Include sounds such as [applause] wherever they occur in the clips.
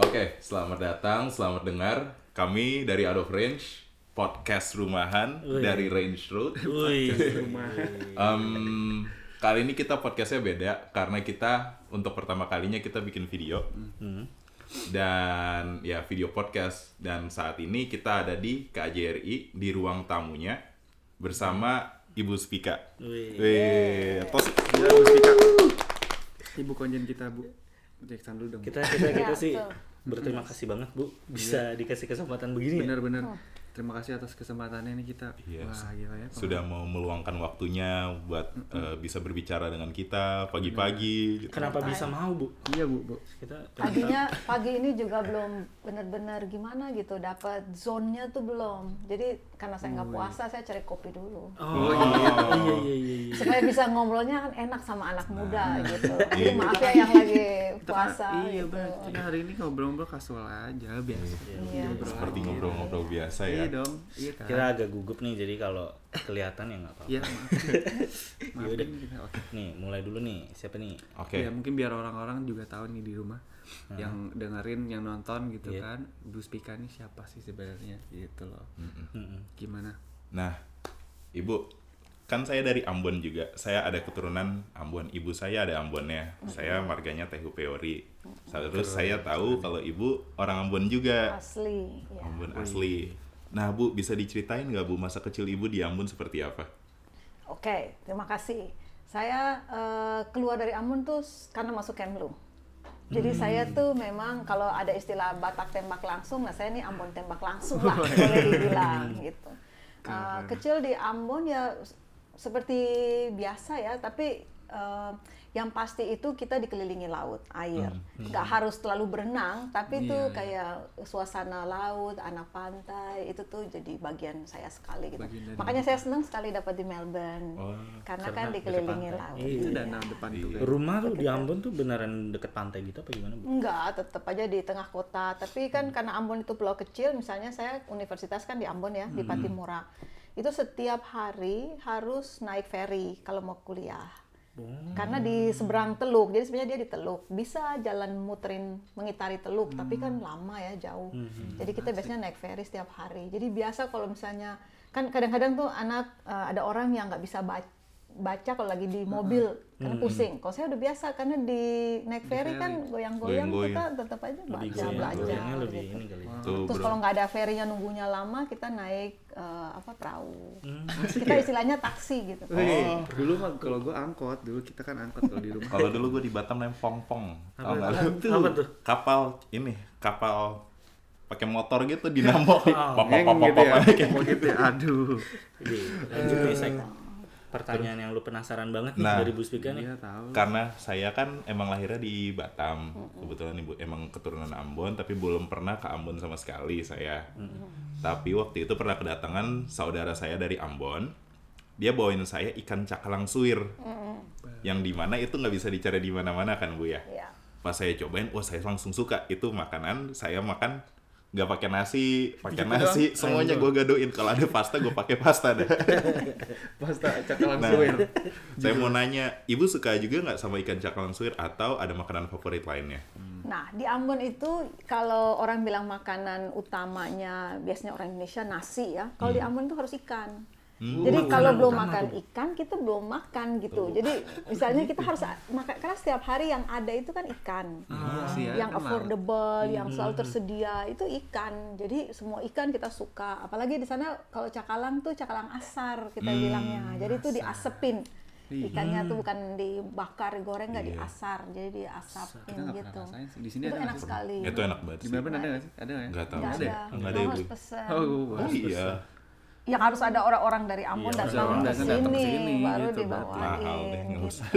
Oke, selamat datang, selamat dengar. Kami dari Out of Range, podcast rumahan Wih. dari Range Road. Wih, Em, kali ini kita podcastnya beda karena kita untuk pertama kalinya kita bikin video Hmm. dan ya video podcast dan saat ini kita ada di KJRI di ruang tamunya bersama Ibu Spika. Wih. Wih, tos- Gila, Bu Spika. Ibu konjen kita, Bu. Jackson dulu dong. kita kita kita Ya, sih. Berterima kasih banget bu bisa dikasih kesempatan begini. ya. Terima kasih atas kesempatannya nih kita. Iya. Wah, gila ya. sudah mau meluangkan waktunya buat eh, bisa berbicara dengan kita pagi-pagi. gitu. Kenapa bisa mau bu? Iya, Bu, Bu. Kita Paginya pagi ini juga belum benar-benar gimana gitu dapat zone-nya tuh belum. Jadi karena saya nggak puasa saya cari kopi dulu. Oh, iya iya iya iya. iya. Supaya bisa ngobrolnya kan enak sama anak muda gitu. Jadi Iya. maaf ya yang lagi Kita puasa iya, gitu. Bang. Kita hari ini ngobrol-ngobrol kasual aja, biasa. Iya. Seperti ngobrol-ngobrol biasa ya. Iya dong. Iya kan. Kita agak gugup nih jadi kalau kelihatan ya nggak apa-apa. Iya, [laughs] maaf. Maafin. Oke. Nih mulai dulu nih siapa nih? Oke. Ya mungkin biar orang-orang juga tahu nih di rumah yang dengerin, yang nonton gitu Iya. kan. Bu Spika ini siapa sih sebenarnya gitu loh. Mm-mm. Gimana? Nah, Ibu, kan saya dari Ambon juga. Saya ada keturunan Ambon. Ibu saya ada Ambonnya. Saya marganya Tehu Peori. Terus saya tahu kalau Ibu orang Ambon juga. Asli. Ya. Ambon asli. Nah, Bu, bisa diceritain nggak Bu masa kecil Ibu di Ambon seperti apa? Oke, terima kasih. Saya eh, keluar dari Ambon tuh karena masuk Kemlu. Jadi saya tuh memang kalau ada istilah Batak tembak langsung, nah saya ini Ambon tembak langsung lah [laughs] boleh dibilang gitu. Eh, kecil di Ambon ya seperti biasa ya, tapi eh, yang pasti itu kita dikelilingi laut, air. Nggak harus terlalu berenang, tapi itu Iya, iya. kayak suasana laut, anak pantai, itu tuh jadi bagian saya sekali gitu. Makanya saya senang sekali dapat di Melbourne. Wah, karena, karena kan dikelilingi laut. pantai. Itu Iya. danau depan tuh kan. Rumah tuh di Ambon tuh beneran deket pantai gitu apa gimana bu? Enggak, tetap aja di tengah kota. Tapi kan karena Ambon itu pulau kecil, misalnya saya universitas kan di Ambon ya, di Patimura. Itu setiap hari harus naik ferry kalau mau kuliah. Karena di seberang Teluk, jadi sebenarnya dia di Teluk. Bisa jalan muterin mengitari Teluk, tapi kan lama ya jauh. Jadi kita biasanya naik ferry setiap hari. Jadi biasa kalau misalnya kan kadang-kadang tuh anak eh, ada orang yang nggak bisa baca baca kalau lagi di mobil karena pusing. Kalau saya udah biasa karena di naik ferry kan goyang-goyang kita tetap aja Lebih baca goyang, belajar. goyangnya lebih gitu. ini kali. ya. Tuh, Terus kalau nggak ada ferrynya nunggunya lama, kita naik eh, apa perahu. Hmm. Kita istilahnya taksi gitu. Wih, dulu mah kalau gua angkot, dulu kita kan angkot kalau di rumah. Kalau dulu gue di Batam namanya pong-pong. Tau nggak lu? Apa tuh? Kapal ini, kapal pakai motor gitu dinamo. Pop, pop, Ngeng pop, pop, gitu ya. pop. Oh gitu ya. Aduh. Jadi lanjut nih Pertanyaan yang lu penasaran banget nih Nah. dari Bu Spika nih. Iya tahu. Karena saya kan emang lahirnya di Batam. Kebetulan ibu emang keturunan Ambon, tapi belum pernah ke Ambon sama sekali saya. Tapi waktu itu pernah kedatangan saudara saya dari Ambon. Dia bawain saya ikan cakalang suwir. Yang di mana itu nggak bisa dicari di mana-mana kan bu ya. Iya. Pas saya cobain, wah saya langsung suka. Itu makanan saya makan nggak pakai nasi, pakai nasi, semuanya gue gadoin. Kalau ada pasta, gue pakai pasta deh. [laughs] Pasta cakalang Nah, suwir. saya mau nanya, ibu suka juga nggak sama ikan cakalang suwir atau ada makanan favorit lainnya? Nah, di Ambon itu kalau orang bilang makanan utamanya biasanya orang Indonesia nasi ya. Kalau Hmm. di Ambon itu harus ikan. Jadi kalau belum makan ikan, kita belum makan gitu. Jadi misalnya kita harus makan karena setiap hari yang ada itu kan ikan. Iya ya. yang kan affordable, yang selalu tersedia itu ikan. Jadi semua ikan kita suka. Apalagi di sana kalau cakalang tuh cakalang asar kita bilangnya. Jadi itu diasepin. Ikannya tuh bukan dibakar, digoreng nggak diasar, jadi diasapin Kita gitu. Di sini Itu ada enak sekali. Itu enak banget Di. Melbourne ada nggak sih? Ada nggak ya? Nggak tahu. Nggak ada. Nggak ada harus pesen. Oh, gua Oh, iya. Yang harus ada orang-orang dari Ambon Iya, datang ke datang- datang ke sini, baru gitu, dibawain. Mahal deh, nggak gitu. usah.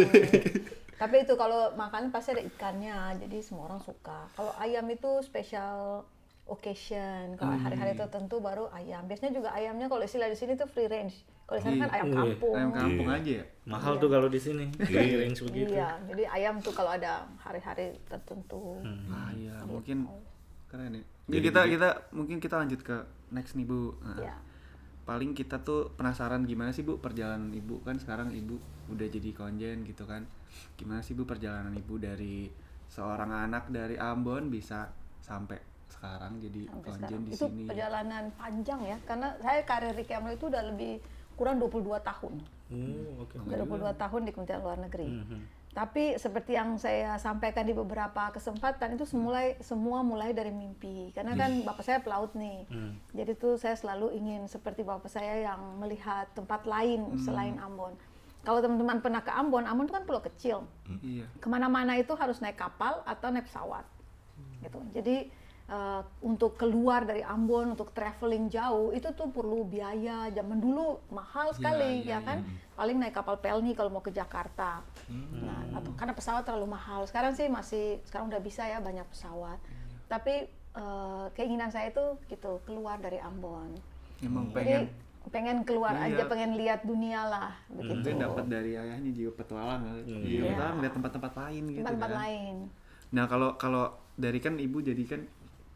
[laughs] Tapi itu kalau makan pasti ada ikannya, jadi semua orang suka. Kalau ayam itu special occasion, kalau hari-hari tertentu baru ayam. Biasanya juga ayamnya kalau istilah di sini tuh free range. Kalau di sana kan ayam Iya. kampung. Ayam kampung Iya. aja ya. Mahal tuh kalau di sini. Iya. Range begitu. Iya, jadi ayam tuh kalau ada hari-hari tertentu. Ah iya, mungkin keren ya. Ini Jadi kita kita mungkin kita lanjut ke next nih Bu. Nah, Iya. Paling kita tuh penasaran gimana sih Bu perjalanan Ibu kan sekarang Ibu udah jadi konjen gitu kan. Gimana sih Bu perjalanan Ibu dari seorang anak dari Ambon bisa sampai sekarang jadi sampai konjen sekarang. di Itu sini perjalanan panjang ya, karena saya karir di Kemlu itu udah lebih kurang 22 tahun. Oh, oke. Udah 22 tahun di Kementerian Luar Negeri. Mhm. Tapi seperti yang saya sampaikan di beberapa kesempatan itu semulai semua mulai dari mimpi. Karena kan bapak saya pelaut nih. Hmm. Jadi tuh saya selalu ingin seperti bapak saya yang melihat tempat lain selain Ambon. Kalau teman-teman pernah ke Ambon, Ambon itu kan pulau kecil. iya Ke mana-mana itu harus naik kapal atau naik pesawat. Gitu. Jadi eh, untuk keluar dari Ambon, untuk traveling jauh itu tuh perlu biaya. Zaman dulu mahal sekali ya kan. Paling naik kapal Pelni kalau mau ke Jakarta. Nah, atau karena pesawat terlalu mahal. Sekarang sih masih sekarang udah bisa ya banyak pesawat. Tapi eh, keinginan saya itu gitu keluar dari Ambon. emang Jadi pengen pengen keluar Iya. aja, pengen lihat dunia lah begitu. mungkin dapat dari ayahnya jiwa petualang jiwa Iya. petualang melihat tempat-tempat lain gitu Tempat-tempat kan lain. Nah kalau kalau dari kan ibu jadi kan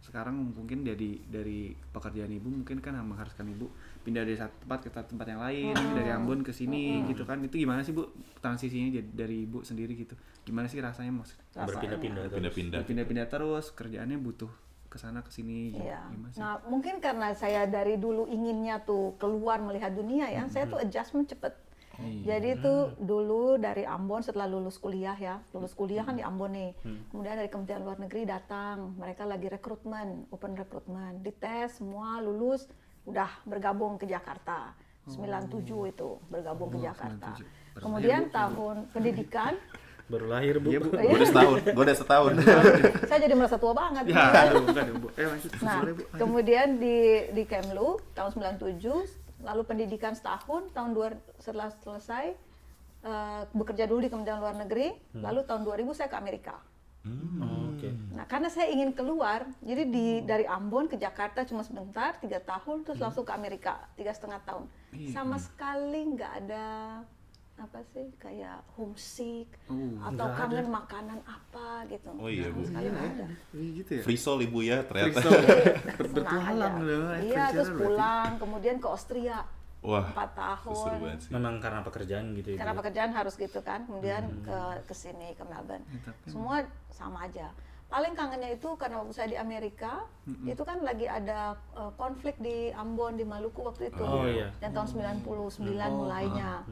sekarang mungkin dari dari pekerjaan ibu mungkin kan mengharuskan ibu pindah dari satu tempat ke tempat yang lain dari Ambon ke sini gitu kan itu gimana sih bu transisinya jadi dari ibu sendiri gitu gimana sih rasanya mas Berpindah-pindah. Pindah-pindah. pindah-pindah terus kerjaannya butuh ke sana ke sini gitu. Iya. gimana sih? Nah, mungkin karena saya dari dulu inginnya tuh keluar melihat dunia ya, saya tuh adjustment cepet. Jadi tuh dulu dari Ambon setelah lulus kuliah ya, lulus kuliah kan di Ambon nih. Kemudian dari Kementerian Luar Negeri datang, mereka lagi rekrutmen, open rekrutmen, dites semua lulus, udah bergabung ke Jakarta. 97 itu bergabung ke Jakarta. 97. Kemudian tahun pendidikan, [laughs] Baru lahir, Bu. Iya bu. Gue udah setahun, gue udah setahun. [laughs] saya jadi merasa tua banget. Ya, aduh, bukan ya, bu. Eh, lanjut. Nah, bu. kemudian di di Kemlu tahun 97, lalu pendidikan setahun, tahun dua setelah selesai eh, bekerja dulu di Kementerian Luar Negeri, lalu tahun 2000 saya ke Amerika. Oh, Oke. Nah, karena saya ingin keluar, jadi di dari Ambon ke Jakarta cuma sebentar, tiga tahun, terus langsung ke Amerika tiga setengah tahun. Sama sekali nggak ada apa sih kayak homesick Oh, atau kangen makanan apa gitu. Oh iya, Bu. Sekali nggak ada. Iya gitu ya. Free soul ibu ya ternyata. [laughs] Senang Bertualang loh. Iya, adventure terus berarti. pulang, kemudian ke Austria Wah, empat seru tahun. banget sih. Memang karena pekerjaan gitu ya. Karena Bu? pekerjaan harus gitu kan, kemudian ke ke sini ke Melbourne. Ya, tapi Semua sama aja. Paling kangennya itu karena waktu saya di Amerika, itu kan lagi ada uh, konflik di Ambon di Maluku waktu itu. Oh, iya. Dan tahun 99 Oh, mulainya.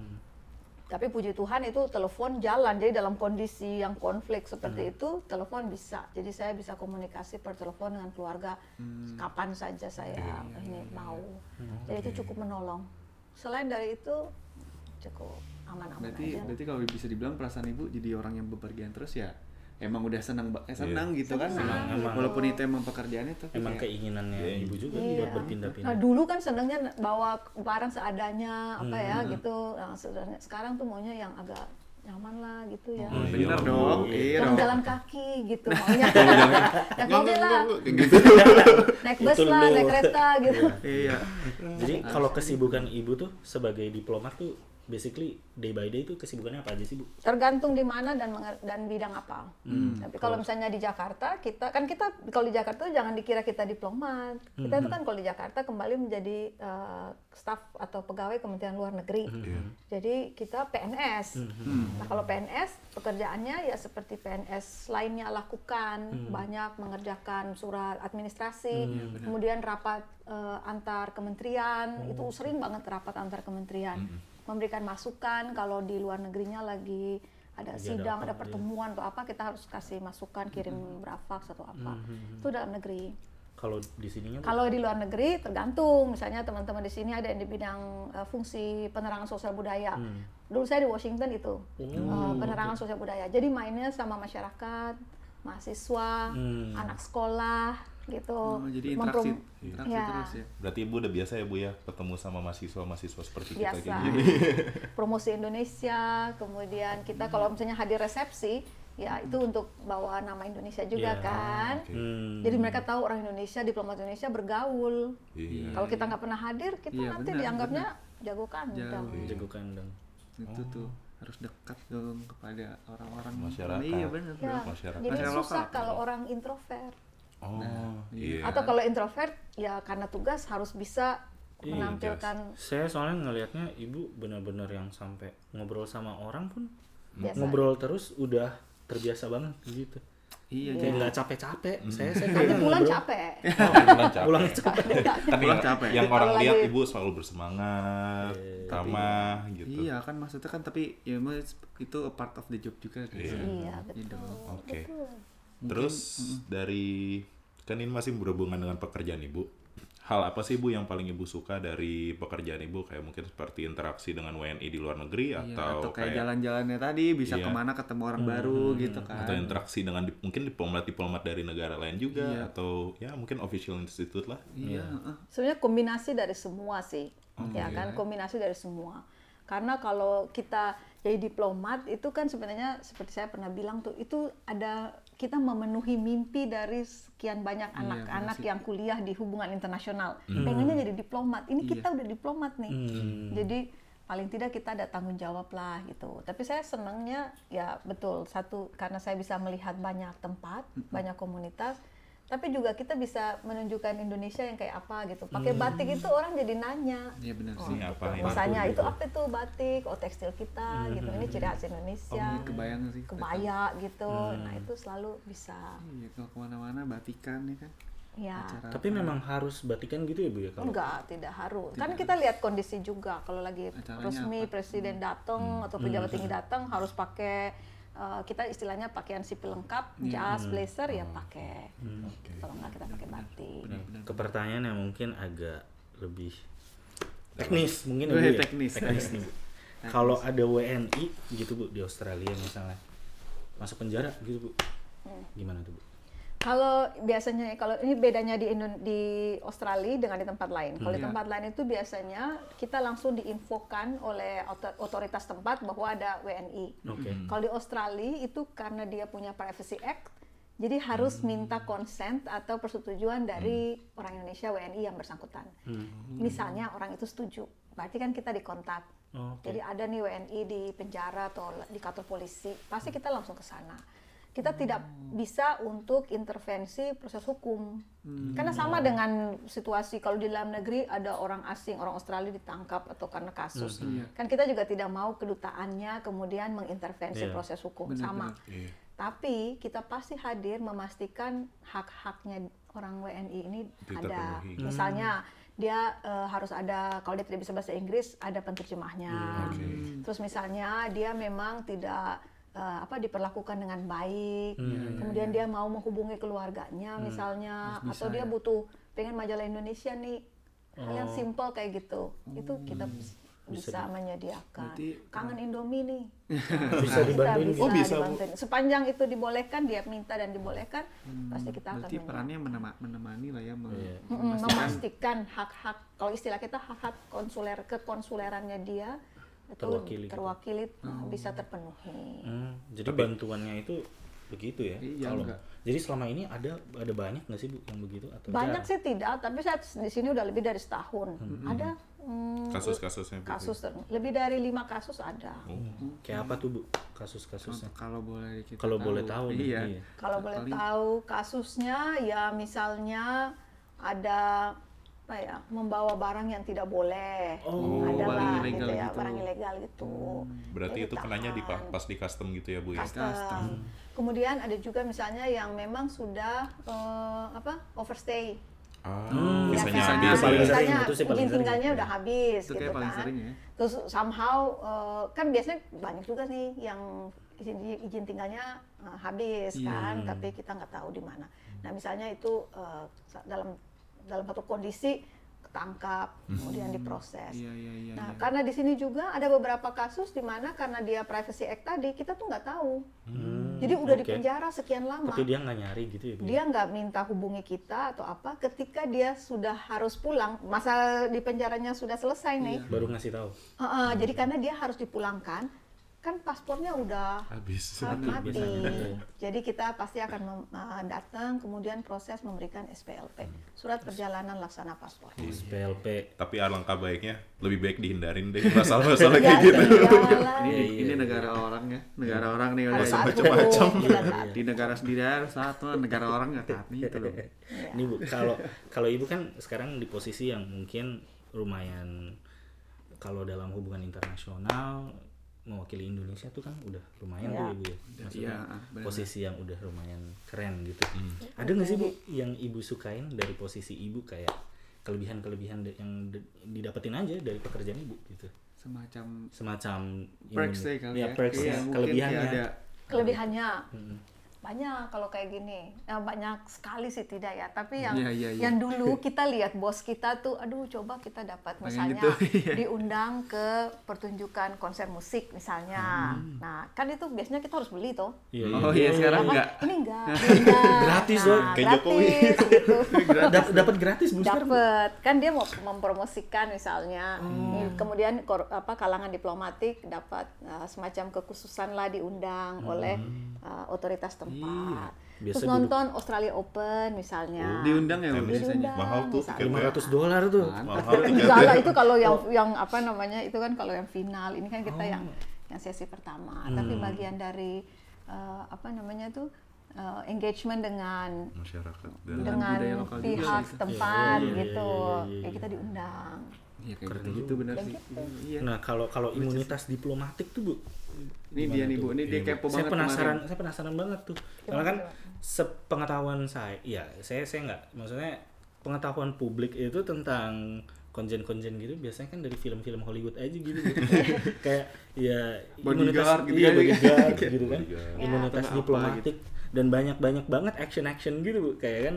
Tapi puji Tuhan itu telepon jalan, jadi dalam kondisi yang konflik seperti itu, telepon bisa. Jadi saya bisa komunikasi per telepon dengan keluarga kapan saja saya ini mau. Jadi itu cukup menolong. Selain dari itu cukup aman-aman Berarti aja. berarti kalau bisa dibilang perasaan ibu jadi orang yang bepergian terus ya emang udah senang eh, senang Iya. gitu kan Senang. Emang- walaupun itu emang pekerjaannya tapi Emang kayak- keinginannya Iya. ibu juga Iya. buat berpindah-pindah. Nah dulu kan senangnya bawa barang seadanya apa ya gitu. Nah, se- sekarang tuh maunya yang agak nyaman lah gitu ya. Oh, iya, bener Bu. dong iya Jangan dong jalan kaki gitu [laughs] maunya. naik mobil lah, gitu. [laughs] naik bus lah, naik kereta gitu. iya Jadi kalau kesibukan ibu tuh sebagai diplomat tuh basically day by day tuh kesibukannya apa aja sih, Bu? Tergantung di mana dan dan bidang apa. Hmm, Tapi kalau misalnya di Jakarta, kita kan kita kalau di Jakarta jangan dikira kita diplomat. Kita Hmm. itu kan kalau di Jakarta kembali menjadi eh, staf atau pegawai Kementerian Luar Negeri. Hmm. Jadi kita PNS. Nah kalau PNS pekerjaannya ya seperti PNS lainnya lakukan, Hmm. banyak mengerjakan surat administrasi, iya, kemudian rapat eh, antar kementerian, itu sering banget rapat antar kementerian, memberikan masukan kalau di luar negerinya lagi ada ada sidang, apa, ada iya. pertemuan atau apa kita harus kasih masukan, kirim brafaks atau apa. Itu dalam negeri. Kalau di sininya? Kalau di luar negeri tergantung, misalnya teman-teman di sini ada yang di bidang eh, fungsi penerangan sosial budaya. Dulu saya di Washington itu eh, penerangan sosial budaya. Jadi mainnya sama masyarakat, mahasiswa, Hmm. anak sekolah gitu. oh, jadi interaksi Memprom- interaksi Ya. terus ya Berarti ibu udah biasa ya bu ya ketemu sama mahasiswa-mahasiswa seperti kita biasa kayak gini. [laughs] promosi Indonesia kemudian kita kalau misalnya hadir resepsi ya itu untuk bawa nama Indonesia juga Iya. kan Oke. Hmm. jadi mereka tahu orang Indonesia diplomat Indonesia bergaul Iya. kalau kita nggak pernah hadir kita Iya, nanti benar, dianggapnya jago kan Jago. jago kandang. itu tuh harus dekat dong kepada orang-orang Masyarakat. iya benar ya, Masyarakat. jadi Masyarakat susah lokal. kalau orang introvert Oh, iya. atau kalau introvert ya karena tugas harus bisa Iya, menampilkan Saya soalnya ngelihatnya ibu benar-benar yang sampai ngobrol sama orang pun biasa ngobrol terus udah terbiasa banget gitu. Iya, Kayak nggak capek-capek. Saya saya Nanti kayak pulang ngobrol. [laughs] capek. Pulang capek. Pulang capek. kan Pulang yang, capek. yang orang Kalau lihat lagi- ibu selalu bersemangat, ramah gitu. Iya kan maksudnya kan tapi ya itu a part of the job juga kan. Iya. Iya, Gitu. betul. Oke. Terus dari kan ini masih berhubungan dengan pekerjaan ibu. Hal apa sih ibu yang paling ibu suka dari pekerjaan ibu? Kayak mungkin seperti interaksi dengan WNI di luar negeri Iya, atau, atau kayak kayak jalan-jalannya tadi bisa Iya. ke mana ketemu orang baru gitu kan. atau interaksi dengan di- mungkin diplomat-diplomat dari negara lain juga Iya. atau ya mungkin official institute lah. Iya, heeh. Sebenarnya kombinasi dari semua sih, ya kan kombinasi dari semua. Karena kalau kita jadi diplomat itu kan sebenarnya seperti saya pernah bilang tuh itu ada kita memenuhi mimpi dari sekian banyak Iya, anak-anak benar yang kuliah di hubungan internasional. Pengennya jadi diplomat. Ini kita udah diplomat nih. Jadi paling tidak kita ada tanggung jawab lah gitu. Tapi saya senangnya ya betul satu karena saya bisa melihat banyak tempat, banyak komunitas. Tapi juga kita bisa menunjukkan Indonesia yang kayak apa gitu. Pakai batik itu orang jadi nanya. Iya benar Oh, sih. Ini apa? Misalnya Baku itu gitu. apa itu batik, oh tekstil kita gitu. Ini ciri khas Indonesia. Oh, iya, kebayang sih. Kebaya gitu. Nah, itu selalu bisa. Iya, kalau ke mana-mana batikan ya kan. Ya. Acara Tapi memang harus batikan gitu ya bu ya kalau. Enggak, tidak harus. Kan kita lihat kondisi juga. Kalau lagi Acaranya resmi apa? presiden datang atau pejabat tinggi datang harus pakai eh, kita istilahnya pakaian sipil lengkap, jas, blazer ya pakai. Kalau enggak kita pakai batik. Ke pertanyaan yang mungkin agak lebih teknis mungkin ya, Oh, Bu, iya, ya? teknis. teknis nih Bu. Kalau ada WNI gitu bu di Australia misalnya masuk penjara gitu bu, Hmm. gimana tuh bu? Kalau biasanya kalau ini bedanya di Indo- di Australia dengan di tempat lain. Kalau di Iya. tempat lain itu biasanya kita langsung diinfokan oleh otor- otoritas tempat bahwa ada WNI. Oke. Kalau di Australia itu karena dia punya Privacy Act, jadi harus minta consent atau persetujuan dari orang Indonesia WNI yang bersangkutan. Misalnya orang itu setuju, berarti kan kita dikontak. Oke. Jadi ada nih WNI di penjara atau di kantor polisi, pasti kita langsung ke sana. Kita tidak bisa untuk intervensi proses hukum. Karena sama dengan situasi kalau di dalam negeri ada orang asing, orang Australia ditangkap atau karena kasus. Kan kita juga tidak mau kedutaannya kemudian mengintervensi Iya. proses hukum Benar, sama. Iya. Tapi kita pasti hadir memastikan hak-haknya orang WNI ini ada. terpenuhi. Misalnya dia eh, harus ada kalau dia tidak bisa bahasa Inggris ada penerjemahnya. Terus misalnya dia memang tidak eh, apa diperlakukan dengan baik. Kemudian dia mau menghubungi keluarganya misalnya atau dia butuh pengen majalah Indonesia nih. Hal yang simple kayak gitu. Itu kita bisa, menyediakan. Berarti, Kangen Indomie nih. [laughs] Bisa Kita dibantuin bisa gitu. Oh, bisa, Bu. dibantuin. Sepanjang itu dibolehkan, dia minta dan dibolehkan, pasti kita akan Berarti menyediakan. perannya menema- menemani lah ya mem- Iya. Mm-mm, memastikan hak-hak kalau istilah kita hak-hak konsuler kekonsulerannya dia itu Terwakili gitu. terwakili uh, bisa terpenuhi. Hmm, jadi bantuannya itu begitu ya? Iya, Kalau enggak. jadi selama ini ada ada banyak nggak sih bu yang begitu atau Banyak jarang? sih tidak, tapi saya di sini udah lebih dari setahun. Ada mm, Kasus-kasusnya Bu. kasus ter- lebih dari lima kasus ada. Kayak apa tuh bu kasus-kasusnya? kalau boleh kita Kalau boleh tahu nih, iya. iya. Kalau boleh tahu kasusnya ya misalnya ada apa ya membawa barang yang tidak boleh, Oh, adalah barang gitu ilegal ya gitu. barang ilegal gitu. Berarti Dia itu kenanya di pas di custom gitu ya Bu ya. custom. Kemudian ada juga misalnya yang memang sudah eh, apa overstay. Ah, Hmm, visanya habis. Ya. itu sih izin sering. tinggalnya udah habis Itu gitu kan. sering ya. Terus somehow eh, kan biasanya banyak juga nih yang izin izin tinggalnya eh, habis Iya. kan, tapi kita nggak tahu di mana. Nah misalnya itu sa- dalam dalam satu kondisi ketangkap, kemudian diproses. Iya iya iya. Nah, iya. karena di sini juga ada beberapa kasus di mana karena dia privacy act tadi kita tuh nggak tahu. Jadi udah di oke. penjara sekian lama. Tapi dia nggak nyari gitu ya bu? Dia nggak minta hubungi kita atau apa. Ketika dia sudah harus pulang, masa di penjaranya sudah selesai nih. Baru ngasih tahu. Heeh, jadi karena dia harus dipulangkan, kan paspornya udah Habis. mati. Jadi kita pasti akan mem- eh, datang, kemudian proses memberikan SPLP, surat perjalanan laksana paspor. SPLP. Tapi alangkah baiknya lebih baik dihindarin deh masalah-masalah Ya, kayak gitu. ini, Iya, ini iya. negara orang ya, negara orang nih udah macam-macam. di negara sendiri harus satu negara orang nggak taat nih itu loh. Ini bu, kalau kalau ibu kan sekarang di posisi yang mungkin lumayan kalau dalam hubungan internasional mewakili Indonesia tuh kan udah lumayan Iya. tuh ibu ya. Maksudnya Iya, benar. posisi yang udah lumayan keren gitu. Ada nggak sih bu yang ibu sukain dari posisi ibu kayak kelebihan-kelebihan de- yang didapetin aja dari pekerjaan ibu gitu? Semacam semacam perks kali ya, ya. perks Iya, ya, kelebihannya. ada Kelebihannya banyak kalau kayak gini. Ya, banyak sekali sih tidak ya. Tapi yang Iya, iya, iya. yang dulu [laughs] kita lihat bos kita tuh, aduh coba kita dapat misalnya gitu, [laughs] iya. diundang ke pertunjukan konser musik misalnya. Nah kan itu biasanya kita harus beli tuh. Iya, Oh iya sekarang Apa? enggak. Ini enggak. [laughs] diundang. Gratis, nah. Kayak Jokowi. gratis gitu. Dap- dapat gratis bu sekarang dapat kan dia mau mempromosikan misalnya. Nih, kemudian kor- apa kalangan diplomatik dapat uh, semacam kekhususan lah diundang oleh uh, otoritas tempat Iya. terus Biasa duduk- nonton Australia Open misalnya diundang ya biasanya. diundang Mahal tuh misalnya. 500 dolar tuh Mahal enggak lah itu kalau yang yang apa namanya itu kan kalau yang final ini kan kita Oh. yang yang sesi pertama Hmm. tapi bagian dari uh, apa namanya tuh uh, engagement dengan masyarakat dan dengan budaya lokal juga pihak gitu. setempat Iya, iya, gitu iya, iya, iya. ya kita diundang Iya kayak gitu, gitu benar sih. Iya. nah kalau kalau imunitas diplomatik tuh bu Ini dia nih Bu, ini dia kepo saya banget penasaran kemarin. saya penasaran banget tuh. Karena kan sepengetahuan saya ya saya saya nggak maksudnya pengetahuan publik itu tentang konjen-konjen gitu biasanya kan dari film-film Hollywood aja gitu. [laughs] Kayak ya Bodyguard gitu iya kan. bodyguard gitu kan. Bodyguard. imunitas diplomatik dan banyak-banyak banget action-action gitu bu. Kayak kan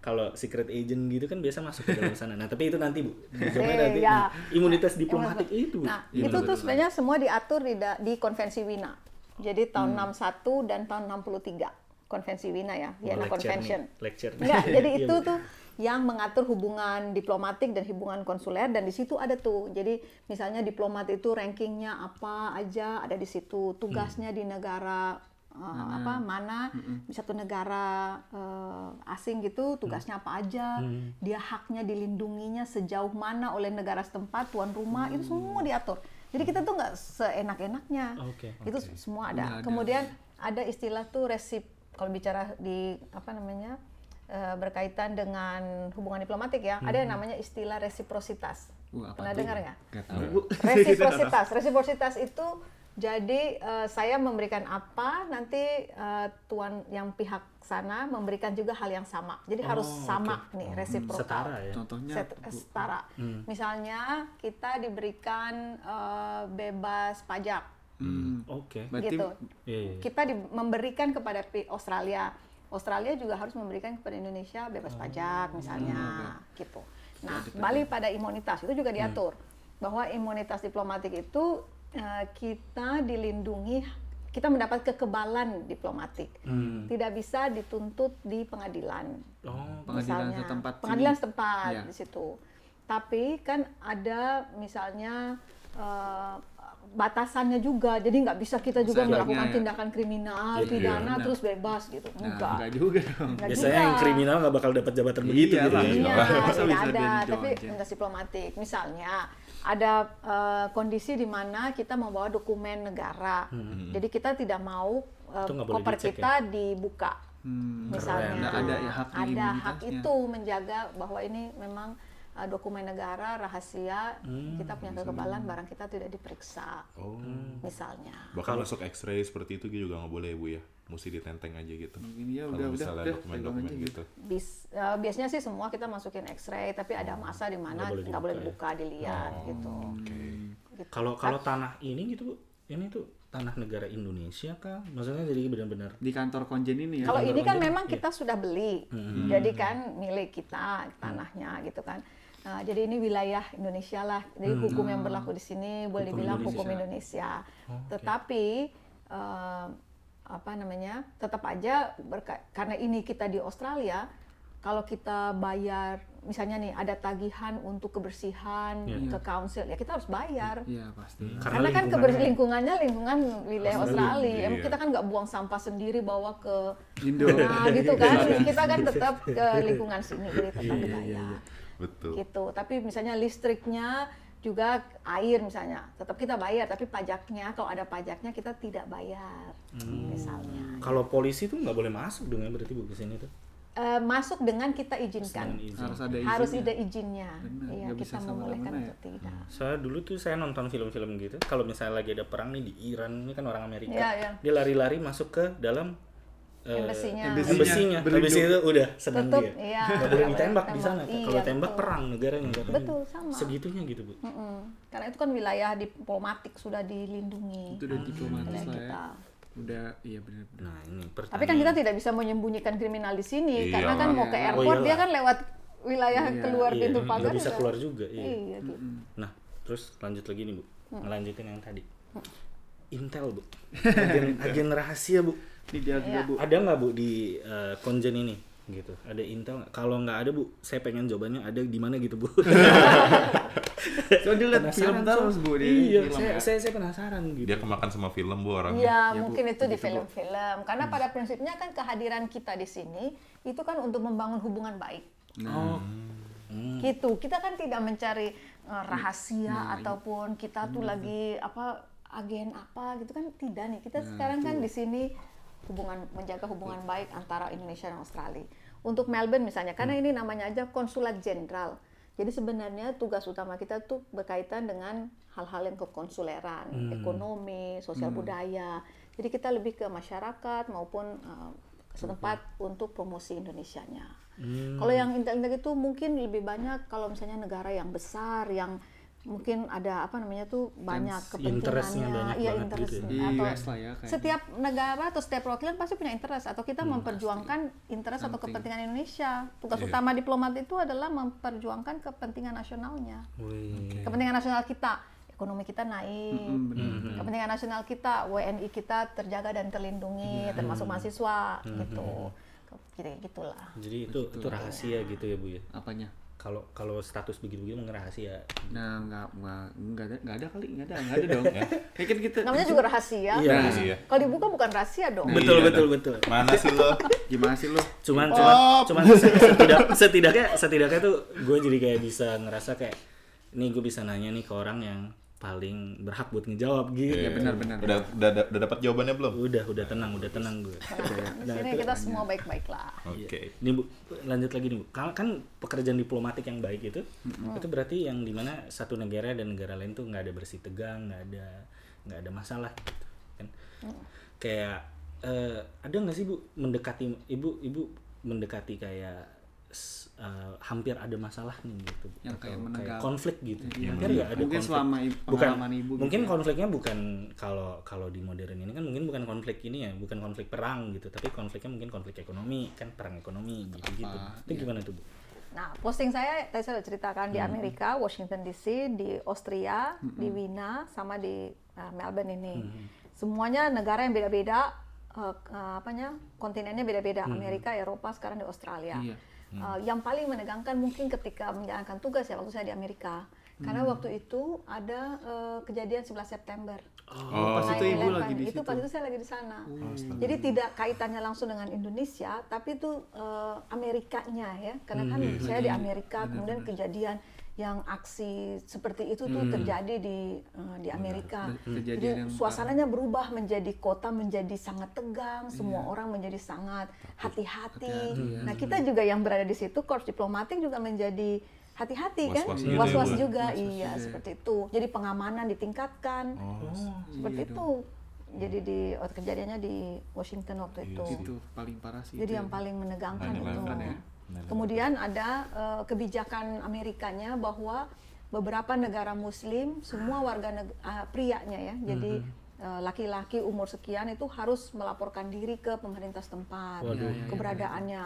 kalau secret agent gitu kan biasa masuk ke dalam sana. Nah, tapi itu nanti Bu. Dijawabnya Eh, nanti. ya. Nah, imunitas diplomatik itu. Bu. Nah, Iya, itu betul, tuh betul. sebenarnya semua diatur di, di konvensi Wina. Jadi tahun Hmm. 61 dan tahun 63 konvensi Wina ya, Vienna lecture Convention. nih, lecture nih. Enggak, [laughs] jadi Iya, itu tuh yang mengatur hubungan diplomatik dan hubungan konsuler dan di situ ada tuh. Jadi misalnya diplomat itu rankingnya apa aja ada di situ, tugasnya di negara uh, apa mana di satu negara uh, asing gitu tugasnya apa aja, dia haknya dilindunginya sejauh mana oleh negara setempat tuan rumah itu semua diatur. Jadi kita tuh nggak seenak-enaknya. Oke. Itu semua ada. Ada. Kemudian ada istilah tuh resip kalau bicara di apa namanya eh, berkaitan dengan hubungan diplomatik ya, ada yang namanya istilah resiprositas. Apa Pernah dengar nggak? Resiprositas. Resiprositas itu jadi eh, saya memberikan apa, nanti eh, tuan yang pihak sana memberikan juga hal yang sama. Jadi harus Oh, sama oke. nih resiprokal. Setara ya. Contohnya Set- setara. Misalnya kita diberikan eh, bebas pajak Hmm. Oke. Berarti gitu. Iya, iya. Kita di- memberikan kepada pi- Australia. Australia juga harus memberikan kepada Indonesia bebas pajak misalnya gitu. Nah, kembali pada imunitas itu juga diatur bahwa imunitas diplomatik itu eh, kita dilindungi kita mendapat kekebalan diplomatik. Hmm. Tidak bisa dituntut di pengadilan Oh, Pengadilan misalnya. setempat sini. pengadilan setempat Iya. di situ tapi kan ada misalnya eh, batasannya juga jadi nggak bisa kita juga Seandainya melakukan ya. tindakan kriminal Iya, pidana benar. terus bebas gitu Nah, enggak enggak juga dong. Nggak biasanya juga. yang kriminal nggak bakal dapat jabatan begitu Iya gitu ya. Iya, tidak bisa ada, tapi imunitas diplomatik. Misalnya ada eh, kondisi di mana kita membawa dokumen negara, jadi kita tidak mau boleh koper dicek ya? kita dibuka, Hmm. misalnya. Nggak ada ya hak ada hak itu menjaga bahwa ini memang eh, dokumen negara rahasia, kita punya kekebalan barang kita tidak diperiksa, oh misalnya. bahkan masuk X-ray seperti itu juga nggak boleh bu ya mesti ditenteng aja gitu Mungkin ya kalau udah udah misalnya udah dokumen-dokumen aja gitu Bis, eh, biasanya sih semua kita masukin X-ray, tapi ada masa di mana Nggak boleh nggak boleh dibuka ya? dilihat gitu. oke Gitu. Kalau kalau tanah ini gitu Bu, ini tuh tanah negara Indonesia kah? Maksudnya jadi benar-benar di kantor konjen ini ya. Kalau ini kan konjen, memang iya. kita sudah beli, jadi kan milik kita tanahnya gitu kan. Nah, jadi ini wilayah Indonesia lah. Jadi hukum yang berlaku di sini boleh Hukum dibilang Indonesia. hukum Indonesia. Oh, oke. Tetapi eh, apa namanya? Tetap aja berka- karena ini kita di Australia, kalau kita bayar misalnya nih ada tagihan untuk kebersihan Iya. ke council ya kita harus bayar. Iya pasti. Karena Karena, kan lingkungannya- keber- lingkungannya lingkungan wilayah Australia. Australia. Emang Iya. kita kan nggak buang sampah sendiri bawa ke Indo. nah, [laughs] gitu kan. Kita kan tetap ke lingkungan sini jadi tetap Iya, iya, dibayar. iya, iya. betul Gitu. Tapi misalnya listriknya juga air misalnya tetap kita bayar tapi pajaknya kalau ada pajaknya kita tidak bayar Hmm. misalnya kalau polisi tuh nggak boleh masuk dong ya berarti Bu ke sini tuh. eh, masuk dengan kita izinkan. Dengan izin. harus ada izin Harus ada izinnya. Benar, Iya, kita bisa membolehkan ya. atau tidak. Soalnya dulu tuh saya nonton film-film gitu, kalau misalnya lagi ada perang nih di Iran, ini kan orang Amerika, Iya, iya. dia lari-lari masuk ke dalam eh. Embassy-nya, embassy-nya. berlindung. Habis itu udah senang Tutup, dia. iya. Nggak boleh Nggak ditembak di sana. ditembak. Kalau Iya, tembak betul. perang negaranya katanya. Betul, sama. Segitunya gitu, Bu. Mm-mm. Karena itu kan wilayah diplomatik sudah dilindungi itu udah diplomatis wilayah lah ya udah iya benar Nah, ini pertanyaan. Tapi kan kita tidak bisa menyembunyikan kriminal di sini Iya, karena kan mau ke iya. airport Oh, dia kan lewat wilayah Iya, keluar Iya, pintu pagar bisa juga. keluar juga, iya. Iya, gitu. Nah, terus lanjut lagi nih, Bu. Mm. Ngelanjutin yang tadi. Intel, Bu. Agen, agen rahasia, Bu. Ini dia juga Iya. bu Ada nggak Bu di eh, konjen ini? gitu ada intel nggak? kalau nggak ada bu saya pengen jawabannya ada di mana gitu bu so dia lihat film terus bu di iya film saya, ya. saya saya penasaran gitu Dia kemakan sama film bu orangnya. Ya, Ya, Bu. mungkin itu di Begitu, Bu. film-film. Karena pada prinsipnya kan kehadiran kita di sini itu kan untuk membangun hubungan baik. oh Gitu. Kita kan tidak mencari uh, rahasia Nah, ataupun kita tuh lagi apa agen apa gitu kan tidak nih. Nah, Kita sekarang kan di sini hubungan menjaga hubungan baik antara Indonesia dan Australia. Untuk Melbourne misalnya, karena Hmm. ini namanya aja konsulat jenderal. Jadi sebenarnya tugas utama kita tuh berkaitan dengan hal-hal yang kekonsuleran, Hmm. ekonomi, sosial budaya. Jadi kita lebih ke masyarakat maupun uh, setempat untuk promosi Indonesianya. Hmm. Kalau yang intel-intel itu mungkin lebih banyak kalau misalnya negara yang besar yang mungkin ada apa namanya tuh banyak interestnya kepentingannya, banyak iya banget interest gitu ya. Di atau US lah ya kayaknya. setiap negara atau setiap perwakilan pasti punya interest atau kita Hmm, memperjuangkan interest atau Penting. kepentingan Indonesia. Tugas Iya. utama diplomat itu adalah memperjuangkan kepentingan nasionalnya, Wih. kepentingan nasional kita, ekonomi kita naik, Mm, benar. Hmm. kepentingan nasional kita, WNI kita terjaga dan terlindungi, Iya. termasuk mahasiswa, Hmm, gitu, gitu gitulah. jadi itu itu rahasia gitu ya bu ya apanya kalau kalau status begitu-begitu mungkin rahasia nah nggak nggak nggak ada nggak ada kali nggak ada nggak ada dong ya [laughs] kan kita Namanya juga rahasia. Iya. Iya. Kalau dibuka bukan rahasia dong. betul Iya, betul dah. betul Mana sih lo? [laughs] gimana sih lo cuman Oh. cuman cuman se- setidak setidaknya setidaknya tuh gue jadi kayak bisa ngerasa kayak ini gue bisa nanya nih ke orang yang paling berhak buat ngejawab gitu Iya, benar, benar. Udah udah udah dapat jawabannya belum? udah udah tenang udah tenang gue [laughs] Nah, sini itu- kita semua baik-baik lah. Oke. ini bu lanjut lagi nih bu kan, kan pekerjaan diplomatik yang baik itu itu berarti yang di mana satu negara dan negara lain tuh nggak ada bersih tegang nggak ada nggak ada masalah gitu kan kayak eh, ada nggak sih bu mendekati ibu ibu mendekati kayak eh, hampir ada masalah nih gitu Yang Atau kayak menegak- konflik gitu Iya, hampir nggak ada mungkin konflik selama bukan pengalaman ibu gitu mungkin ya. konfliknya bukan kalau kalau di modern ini kan mungkin bukan konflik ini ya bukan konflik perang gitu tapi konfliknya mungkin konflik ekonomi kan perang ekonomi gitu gitu itu iya. gimana tuh bu Nah, posting saya tadi saya sudah ceritakan di Amerika, Washington DC, di Austria, di Wina, sama di uh, Melbourne ini. Semuanya negara yang beda-beda, uh, uh, apanya kontinennya beda-beda. Amerika, Eropa, sekarang di Australia. Iya. Uh, yang paling menegangkan mungkin ketika menjalankan tugas ya waktu saya di Amerika. Karena waktu itu ada uh, kejadian 11 September. oh pas itu ibu 9/11. lagi di itu situ pas itu saya lagi di sana. Jadi tidak kaitannya langsung dengan Indonesia, tapi itu eh, Amerikanya ya. Karena kan saya di Amerika, kemudian kejadian yang aksi seperti itu tuh terjadi di eh, di Amerika. Jadi suasananya berubah menjadi kota menjadi sangat tegang, semua orang menjadi sangat hati-hati. Nah, kita juga yang berada di situ korps diplomatik juga menjadi hati-hati kan, Was-was ya, Bu? juga, iya seperti itu. Jadi pengamanan ditingkatkan. Oh, seperti itu. Jadi di kejadiannya di Washington waktu itu. itu paling parah sih jadi yang ya. paling menegangkan 9/11 itu. ya. Kemudian ada eh, kebijakan Amerikanya bahwa beberapa negara Muslim semua warga neg- ah, prianya ya jadi eh, laki-laki umur sekian itu harus melaporkan diri ke pemerintah setempat Waduh. keberadaannya.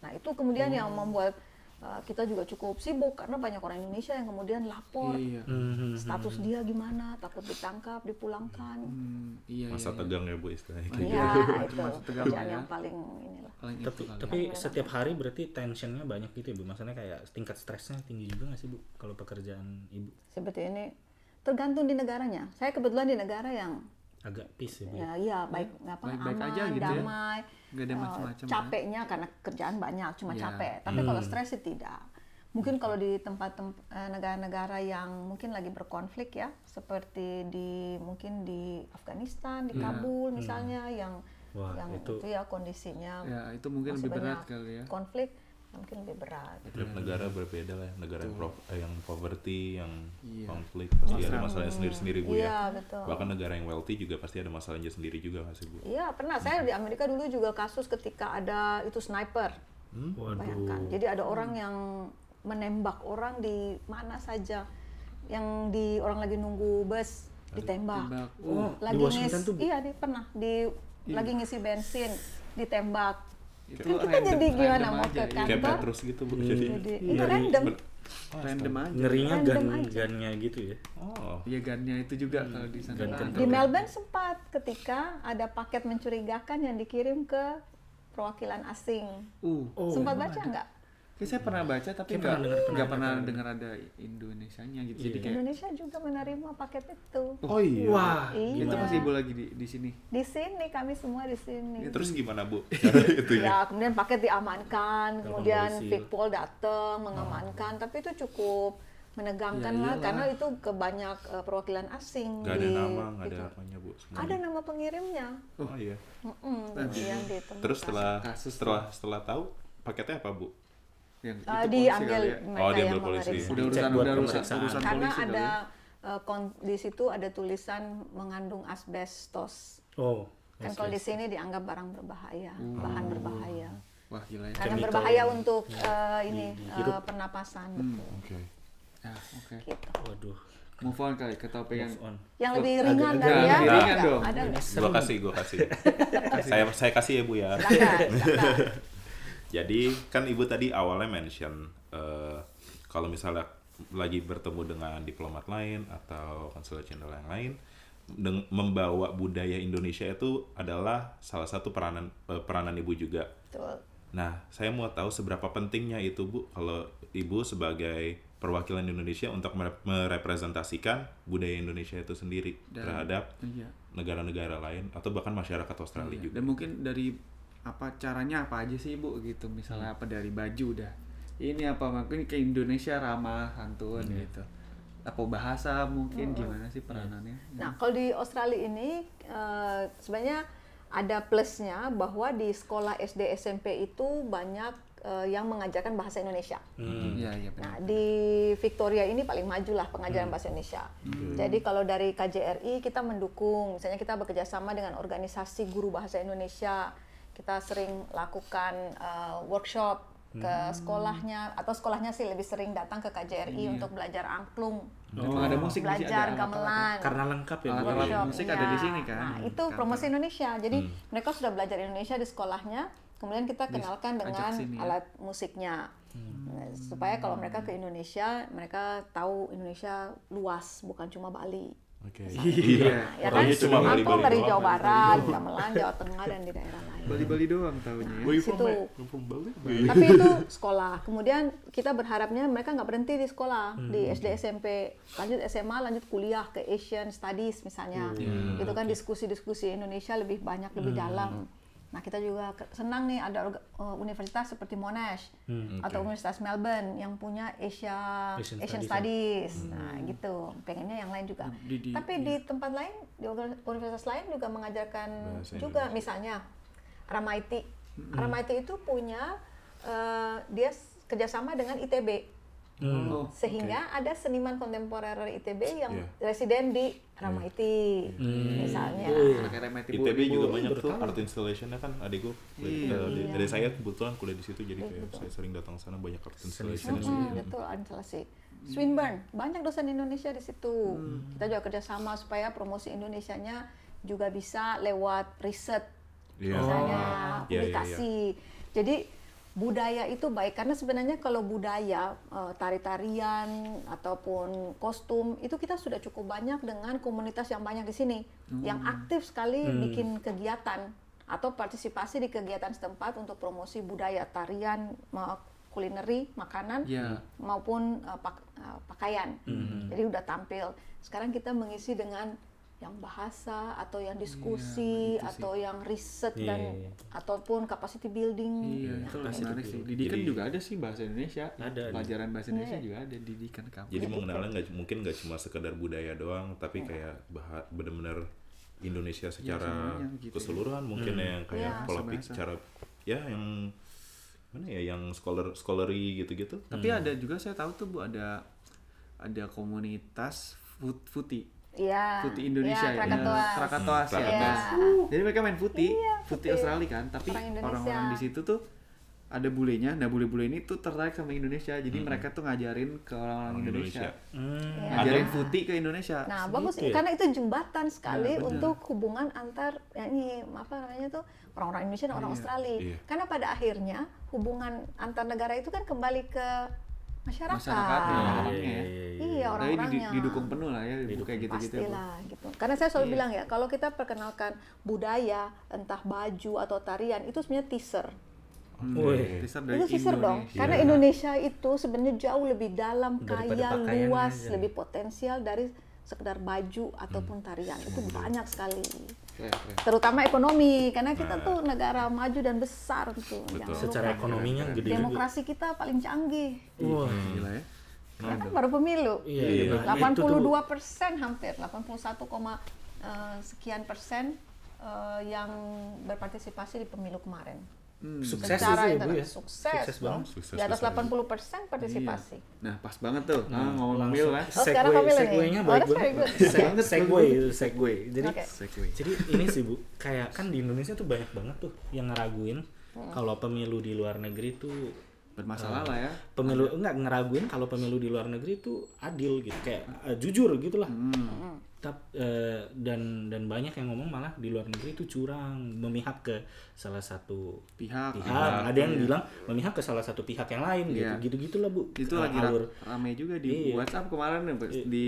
Nah itu kemudian yang membuat eh, kita juga cukup sibuk karena banyak orang Indonesia yang kemudian lapor. Iya. Hmm, status dia gimana? Takut ditangkap dipulangkan. Hmm, iya masa iya, tegang ya bu istilahnya. Iya. ya Itu itu masuk tegang ya. yang paling inilah. Paling tapi itu kali. tapi setiap hari berarti tensionnya banyak gitu ya bu? Maksudnya kayak tingkat stresnya tinggi juga nggak sih bu kalau pekerjaan ibu? Seperti ini tergantung di negaranya. Saya kebetulan di negara yang agak peace ya bu ya iya baik apa Baik-baik aman aja gitu ya. damai Nggak ada eh, macam-macam ya. capeknya karena kerjaan banyak cuma Iya. capek tapi kalau stres sih tidak mungkin kalau di tempat tem- eh, negara-negara yang mungkin lagi berkonflik ya seperti di mungkin di Afghanistan di Iya. Kabul misalnya yang Wah, yang itu- itu, ya kondisinya Ya, itu mungkin masih lebih berat kali ya. konflik ya mungkin lebih berat. Tiap negara berbeda lah, negara yang, pro- eh, yang poverty, yang Iya. konflik pasti ada masalahnya sendiri-sendiri bu ya. iya betul. Bahkan negara yang wealthy juga pasti ada masalahnya sendiri juga nggak sih bu? iya pernah. Saya di Amerika dulu juga kasus ketika ada itu sniper. Bayangkan Waduh. jadi ada orang yang menembak orang di mana saja. Yang di orang lagi nunggu bus ditembak. Tembak. Oh, lagi di Washington tuh. Iya di pernah. Di lagi ngisi bensin ditembak Itu kan kita random- jadi gimana mau ke iya. Kayak kantor Petrus gitu bu. Jadi, jadi Iya, itu di- random Random aja. Ngerinya Random gun aja. gunnya gitu ya. oh, Iya gannya itu juga kalau di sana. Gan di Melbourne sempat ketika ada paket mencurigakan yang dikirim ke perwakilan asing Uh, Oh, sempat baca nggak kayak saya pernah baca tapi nggak pernah pernah pernah dengar. ada Indonesianya gitu. Jadi Iya. kayak Indonesia juga menerima paket itu oh iya. Wah, Iya. itu masih ibu lagi di di sini. di sini kami semua di sini Terus gimana bu? [laughs] Cara itu ya? ya kemudian paket diamankan kemudian. Vikpol datang mengamankan tapi itu cukup menegangkan Ya lah iyalah. karena itu ke banyak eh, perwakilan asing Gak ada di nama, gak ada gitu. apanya bu. Semuanya. ada nama pengirimnya Oh iya. Mm-mm, yang ditemukan. Terus setelah Kasus setelah setelah tahu paketnya apa bu? Yang Eh, itu diambil kali ya. mereka Oh, diambil yang polisi. Udah urusan udah urusan urusan karena polisi ada ya. eh, kon- di situ ada tulisan mengandung asbestos Oh. kan kalau di sini dianggap barang berbahaya bahan berbahaya Wah gila ya. karena Chemical berbahaya untuk eh, ini hidup. eh, pernapasan betul Oke. Ya, oke. gitu Waduh. Move on kali ke topik yang on. yang lebih ringan kali ya lebih ringan dong. ada Gua kasih, gua kasih. [laughs] saya saya kasih ya bu ya. [laughs] Jadi kan ibu tadi awalnya mention eh, kalau misalnya lagi bertemu dengan diplomat lain atau konsulat jenderal yang lain, deng- membawa budaya Indonesia itu adalah salah satu peranan eh, peranan ibu juga. Betul. Nah, saya mau tahu seberapa pentingnya itu bu kalau ibu sebagai perwakilan Indonesia untuk mere- merepresentasikan budaya Indonesia itu sendiri Dan- terhadap Iya. negara-negara lain atau bahkan masyarakat Australia Iya. juga. Dan mungkin dari apa caranya apa aja sih ibu gitu misalnya apa dari baju dah ini apa mungkin ke Indonesia ramah santun gitu. Apa bahasa mungkin gimana sih peranannya? Nah, kalau di Australia ini eh, sebenarnya ada plusnya bahwa di sekolah SD SMP itu banyak eh, yang mengajarkan bahasa Indonesia. iya iya benar Nah, di Victoria ini paling maju lah pengajaran bahasa Indonesia. Jadi kalau dari KJRI kita mendukung, misalnya kita bekerja sama dengan organisasi guru bahasa Indonesia, kita sering lakukan uh, workshop ke sekolahnya atau sekolahnya sih lebih sering datang ke KJRI untuk belajar angklung, Memang ada musik di sini, belajar ada gamelan. Karena lengkap ya. Alat-alat workshop, musik ada di iya. sini kan, Nah, itu kantor. promosi Indonesia. Jadi mereka sudah belajar Indonesia di sekolahnya, kemudian kita kenalkan dengan sini ya. alat musiknya. Nah, supaya kalau mereka ke Indonesia, mereka tahu Indonesia luas, bukan cuma Bali. Oke. Iya. Ya kan? Cuma Angklung Bali-Bali dari Jawa Barat, Gamelan, Jawa Tengah dan di daerah lain. Bali-Bali doang tahunya ya Wih, situ. Bali. Tapi itu [laughs] sekolah. Kemudian kita berharapnya mereka nggak berhenti di sekolah, di SD, SMP, lanjut SMA, lanjut kuliah ke Asian Studies misalnya. Itu kan diskusi-diskusi Indonesia lebih banyak, lebih dalam. Nah kita juga senang nih ada eh, universitas seperti Monash atau Universitas Melbourne yang punya Asia Asian Asian, Studies, Studies. Nah gitu. Pengennya yang lain juga. Di- di- Tapi di tempat lain, di universitas lain juga mengajarkan Bahasa juga. Misalnya Ramaiti. Ramaiti itu punya eh, dia kerjasama dengan ITB Hmm. oh sehingga ada seniman kontemporer ITB yang Iya. residen di Ramaiti misalnya. pakai remet ibu ITB juga banyak tuh art installationnya kan adikku Iya. Eh, di- dari saya kebetulan kuliah di situ jadi kayak saya sering datang sana banyak art installation Hmm, betul instalasi. Swinburne banyak dosen Indonesia di situ. Kita juga kerjasama supaya promosi Indonesianya juga bisa lewat riset Iya. misalnya Iya, iya, publikasi. Jadi budaya itu baik karena sebenarnya kalau budaya eh, tari-tarian ataupun kostum itu kita sudah cukup banyak dengan komunitas yang banyak di sini yang aktif sekali bikin kegiatan atau partisipasi di kegiatan setempat untuk promosi budaya tarian kulineri makanan Iya. maupun eh, pak- eh, pakaian. Jadi udah tampil. Sekarang kita mengisi dengan yang bahasa atau yang diskusi atau yang riset Iya, dan iya, iya. ataupun capacity building Iya, itu menarik sih. Didikan Jadi- juga ada sih bahasa Indonesia. Ada. Pelajaran bahasa Indonesia Iya. juga ada didikan kampus. jadi mengenalnya nggak mungkin nggak cuma sekedar budaya doang tapi kayak bah bener-bener Indonesia secara gitu ya. keseluruhan mungkin ya yang kayak Iya. pola pikir cara ya yang mana ya yang scholar scholarly gitu-gitu. Tapi ada juga saya tahu tuh Bu ada ada komunitas foot footy. Iya. Putih Indonesia ya. ya. Krakatoa. Krakatoas ya. Krakatoas. Jadi mereka main putih, Iya, putih putih. Australia kan, tapi Orang Indonesia. orang-orang di situ tuh ada bulenya. Nah, bule-bule ini tuh tertarik sama Indonesia. Jadi mereka tuh ngajarin ke orang-orang Orang Indonesia. Indonesia. Hmm. Iya. Ngajarin Ada. putih ke Indonesia. Nah, Segitu bagus ya? karena itu jembatan sekali benar. untuk hubungan antar ya ini apa namanya tuh orang-orang Indonesia dan orang Iya. Australia. Iya. Karena pada akhirnya hubungan antar negara itu kan kembali ke masyarakat. Masyarakatnya, Iya, orangnya. iya, iya, iya. Iya, orang-orangnya. didukung penuh lah ya, Didukung. kayak gitu-gitu. ya. Pastilah gitu. Karena saya selalu Iya. bilang ya, kalau kita perkenalkan budaya, entah baju atau tarian, itu sebenarnya teaser. Hmm, Wih. teaser dari itu teaser dong. Indonesia. Karena Indonesia itu sebenarnya jauh lebih dalam, Daripada kaya, luas, aja. lebih potensial dari sekedar baju ataupun tarian. Itu banyak sekali. Keren, keren. Terutama ekonomi, karena kita tuh negara maju dan besar tuh. Betul. Secara ekonominya gede juga. Demokrasi kita paling canggih. Wah. Gila ya. Karena kan baru pemilu. Iya, Iya. iya. Nah, itu tuh- 82 persen hampir 81, koma, eh, sekian persen eh, yang berpartisipasi di pemilu kemarin. Hmm. Sukses Secara itu ya, Bu ya. Sukses, Sukses banget. Sukses Di atas besar. 80 persen partisipasi. Nah, pas banget tuh. Nah, ngomong Langsung. pemilu kan. Oh, sekarang Segway- segway-nya Oh, baik very banget. [laughs] Segway itu segway. Jadi. Segway. jadi ini sih Bu, kayak kan di Indonesia tuh banyak banget tuh yang ngeraguin Hmm. kalau pemilu di luar negeri tuh Bermasalah lah ya. pemilu enggak ngeraguin kalau pemilu di luar negeri itu adil gitu kayak eh, jujur gitulah Hmm. Tap- eh, dan dan banyak yang ngomong malah di luar negeri itu curang memihak ke salah satu Pihak. pihak ada yang bilang memihak ke salah satu pihak yang lain Iya. gitu gitu gitulah bu itu lagi alur rame juga di Iya. WhatsApp kemarin ya, di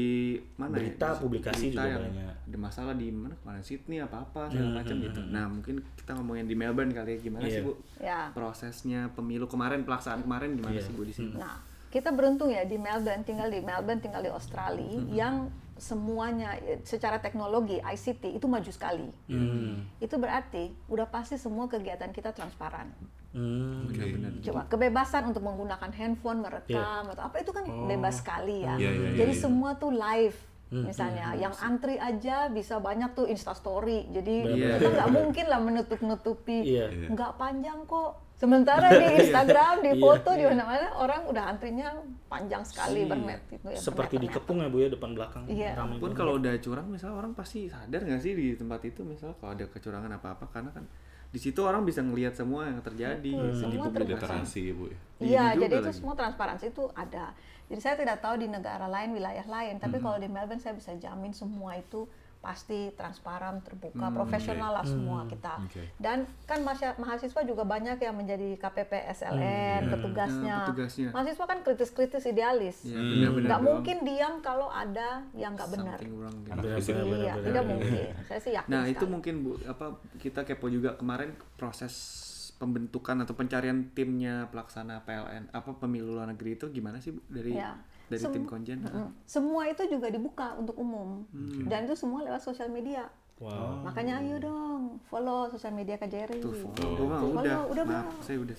mana ya? Berita, Di- publikasi berita juga yang banyak. ada masalah di mana kemarin Sydney apa apa segala macam gitu nah mungkin kita ngomongin di Melbourne kali ya gimana sih Iya. bu Ya. prosesnya pemilu kemarin pelaksanaan kemarin gimana Iya. sih bu di sini Nah, kita beruntung ya di Melbourne, tinggal di Melbourne, tinggal di Australia yang semuanya secara teknologi ICT itu maju sekali. hmm, Itu berarti udah pasti semua kegiatan kita transparan. hmm, Oke. Coba kebebasan untuk menggunakan handphone merekam atau apa itu kan bebas sekali ya. Iya, iya, Jadi iya, iya. semua tuh live. Misalnya yang antri aja bisa banyak tuh Insta story. Jadi Iya. kita nggak mungkin lah menutup-nutupi. Iya. Iya. Nggak panjang kok. Sementara di [laughs] Instagram, di Iya. foto, di mana-mana orang udah antrinya panjang sekali Iya. bermet itu ya. seperti dikepung ya bu ya depan belakang Iya. ramai pun kalau udah curang misalnya orang pasti sadar nggak sih di tempat itu misalnya kalau ada kecurangan apa apa karena kan di situ orang bisa ngelihat semua yang terjadi Betul, di semua publikasi literasi ya bu ya Iya, juga jadi itu lagi. semua transparansi itu ada. Jadi saya tidak tahu di negara lain, wilayah lain, Hmm. tapi kalau di Melbourne saya bisa jamin semua itu pasti transparan, terbuka, Hmm, profesional lah semua kita. Oke. Dan kan mahasiswa juga banyak yang menjadi KPP SLN, petugasnya. Nah, petugasnya. Mahasiswa kan kritis-kritis idealis. ya benar-benar Nggak doang. mungkin diam kalau ada yang nggak benar. Gitu. Benar, benar, Iya, benar, tidak benar. mungkin. Saya sih yakin Nah itu sekali. mungkin bu apa kita kepo juga kemarin proses pembentukan atau pencarian timnya pelaksana PLN apa pemilu luar negeri itu gimana sih bu dari Ya. Dari Sem- tim konjen? Mm. Semua itu juga dibuka untuk umum. Hmm. Dan itu semua lewat sosial media. wow Makanya ayo dong follow sosial media KJRI. Tuh, Oh. gua mah Follow, udah, udah, maaf Bang. saya udah.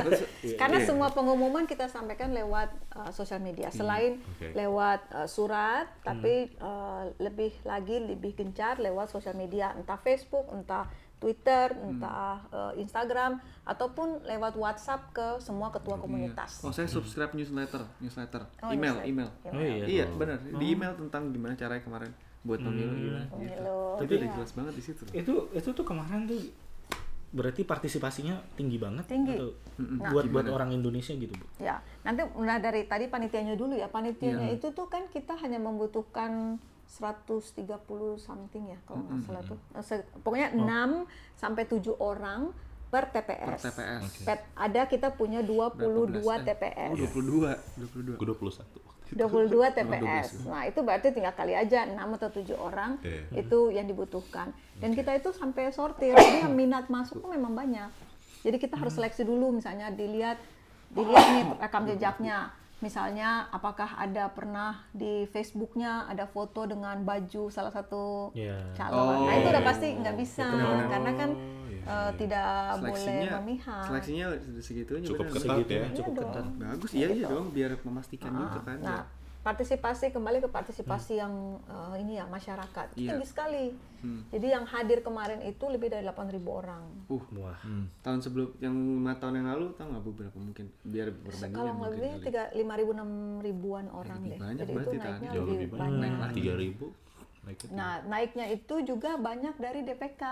[laughs] Karena Iya. semua pengumuman kita sampaikan lewat uh, sosial media. Selain Oke. lewat uh, surat, tapi uh, lebih lagi lebih gencar lewat sosial media, entah Facebook, entah Twitter, entah uh, Instagram, ataupun lewat WhatsApp ke semua ketua komunitas. Oh saya subscribe newsletter, newsletter, Oh, email, newsletter. email. oh iya Iya benar di email tentang gimana caranya kemarin buat pemilu gimana. gitu. Pemilu, Tapi iya. udah jelas banget di situ. itu itu tuh kemarin tuh berarti partisipasinya tinggi banget Tinggi. atau Nah, buat buat gimana? orang Indonesia gitu bu Ya, nanti nah dari tadi panitianya dulu ya. Panitianya Iya. itu tuh kan kita hanya membutuhkan 130 something ya kalau nggak salah tuh. Eh, Pokoknya 6 sampai 7 orang per TPS. Per TPS. Pet- ada kita punya 22 Berapa? TPS. Oh 22, 22. gue 21 22 TPS. Nah, itu berarti tinggal kali aja 6 atau 7 orang Iya. itu yang dibutuhkan. Dan kita itu sampai sortir. Jadi yang minat masuk tuh memang banyak. Jadi kita harus seleksi dulu misalnya dilihat dilihat nih rekam jejaknya. Misalnya apakah ada pernah di Facebooknya ada foto dengan baju salah satu Iya. calon. Nah, itu udah pasti nggak bisa benar-benar. karena kan iya, eh, tidak boleh Seleksinya, memihak. seleksinya segitunya Cukup benar. ketat ya cukup Iya ketat Bagus iya iya dong biar memastikan gitu kan. Nah, partisipasi kembali ke partisipasi yang eh, ini ya masyarakat Iya. tinggi sekali. Hmm. Jadi yang hadir kemarin itu lebih dari 8.000 orang. Uh, Wah. tahun sebelum yang lima tahun yang lalu tahu nggak bu berapa mungkin biar berbandingan Kalau mungkin lebih tiga lima ribu enam ribuan orang lebih deh. banyak Jadi itu naiknya. Jauh lebih, lebih banyak. banyak. Naik lagi. Tiga ribu. Nah naiknya itu juga banyak dari DPK.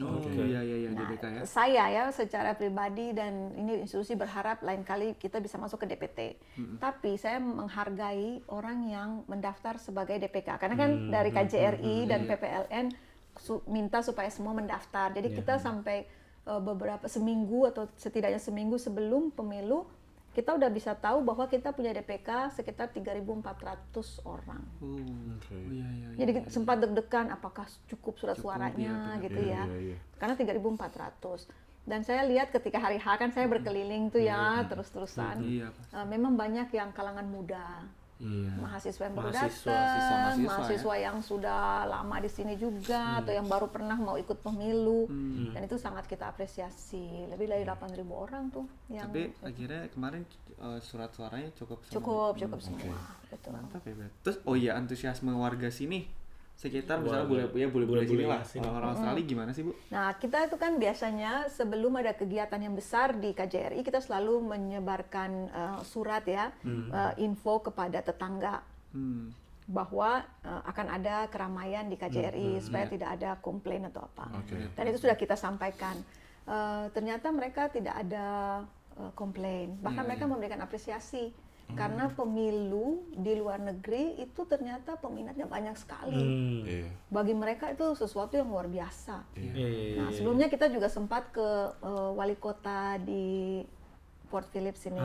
Oh Oke. iya iya iya Nah, DBK ya. saya ya secara pribadi dan ini institusi berharap lain kali kita bisa masuk ke DPT. Tapi saya menghargai orang yang mendaftar sebagai DPK karena kan dari KJRI dan PPLN su- minta supaya semua mendaftar. Jadi kita sampai eh, beberapa seminggu atau setidaknya seminggu sebelum pemilu kita udah bisa tahu bahwa kita punya DPK sekitar 3.400 orang. Oh, oh iya iya. iya. Jadi sempat deg-degan apakah cukup surat Cukup, suaranya iya, gitu Iya, ya. iya, iya. Karena 3.400. Dan saya lihat ketika hari H kan saya berkeliling tuh ya terus-terusan. Iya. Eh, memang banyak yang kalangan muda, Iya. mahasiswa yang baru Mahasiswa, datang, mahasiswa, mahasiswa, ya. yang sudah lama di sini juga atau yang baru pernah mau ikut pemilu. Dan itu sangat kita apresiasi. Lebih dari 8.000 orang tuh yang Tapi akhirnya kemarin eh, surat suaranya cukup semua. cukup cukup semua. Betul. Mantap ya. Terus oh iya antusiasme warga sini sekitar misalnya boleh ya boleh boleh sini Boleh-boleh lah. sini. Orang Australia gimana sih, Bu? Nah, kita itu kan biasanya sebelum ada kegiatan yang besar di KJRI, kita selalu menyebarkan eh, surat ya, eh, info kepada tetangga Hmm. bahwa eh, akan ada keramaian di KJRI supaya tidak ada komplain atau apa. Oke. Dan itu sudah kita sampaikan. Eh, ternyata mereka tidak ada eh, komplain, bahkan Iya, mereka memberikan apresiasi. Karena pemilu di luar negeri itu ternyata peminatnya banyak sekali. Hmm. Iya. Bagi mereka itu sesuatu yang luar biasa. Iya, iya, iya. Nah, sebelumnya kita juga sempat ke eh, wali kota di Port Phillip sini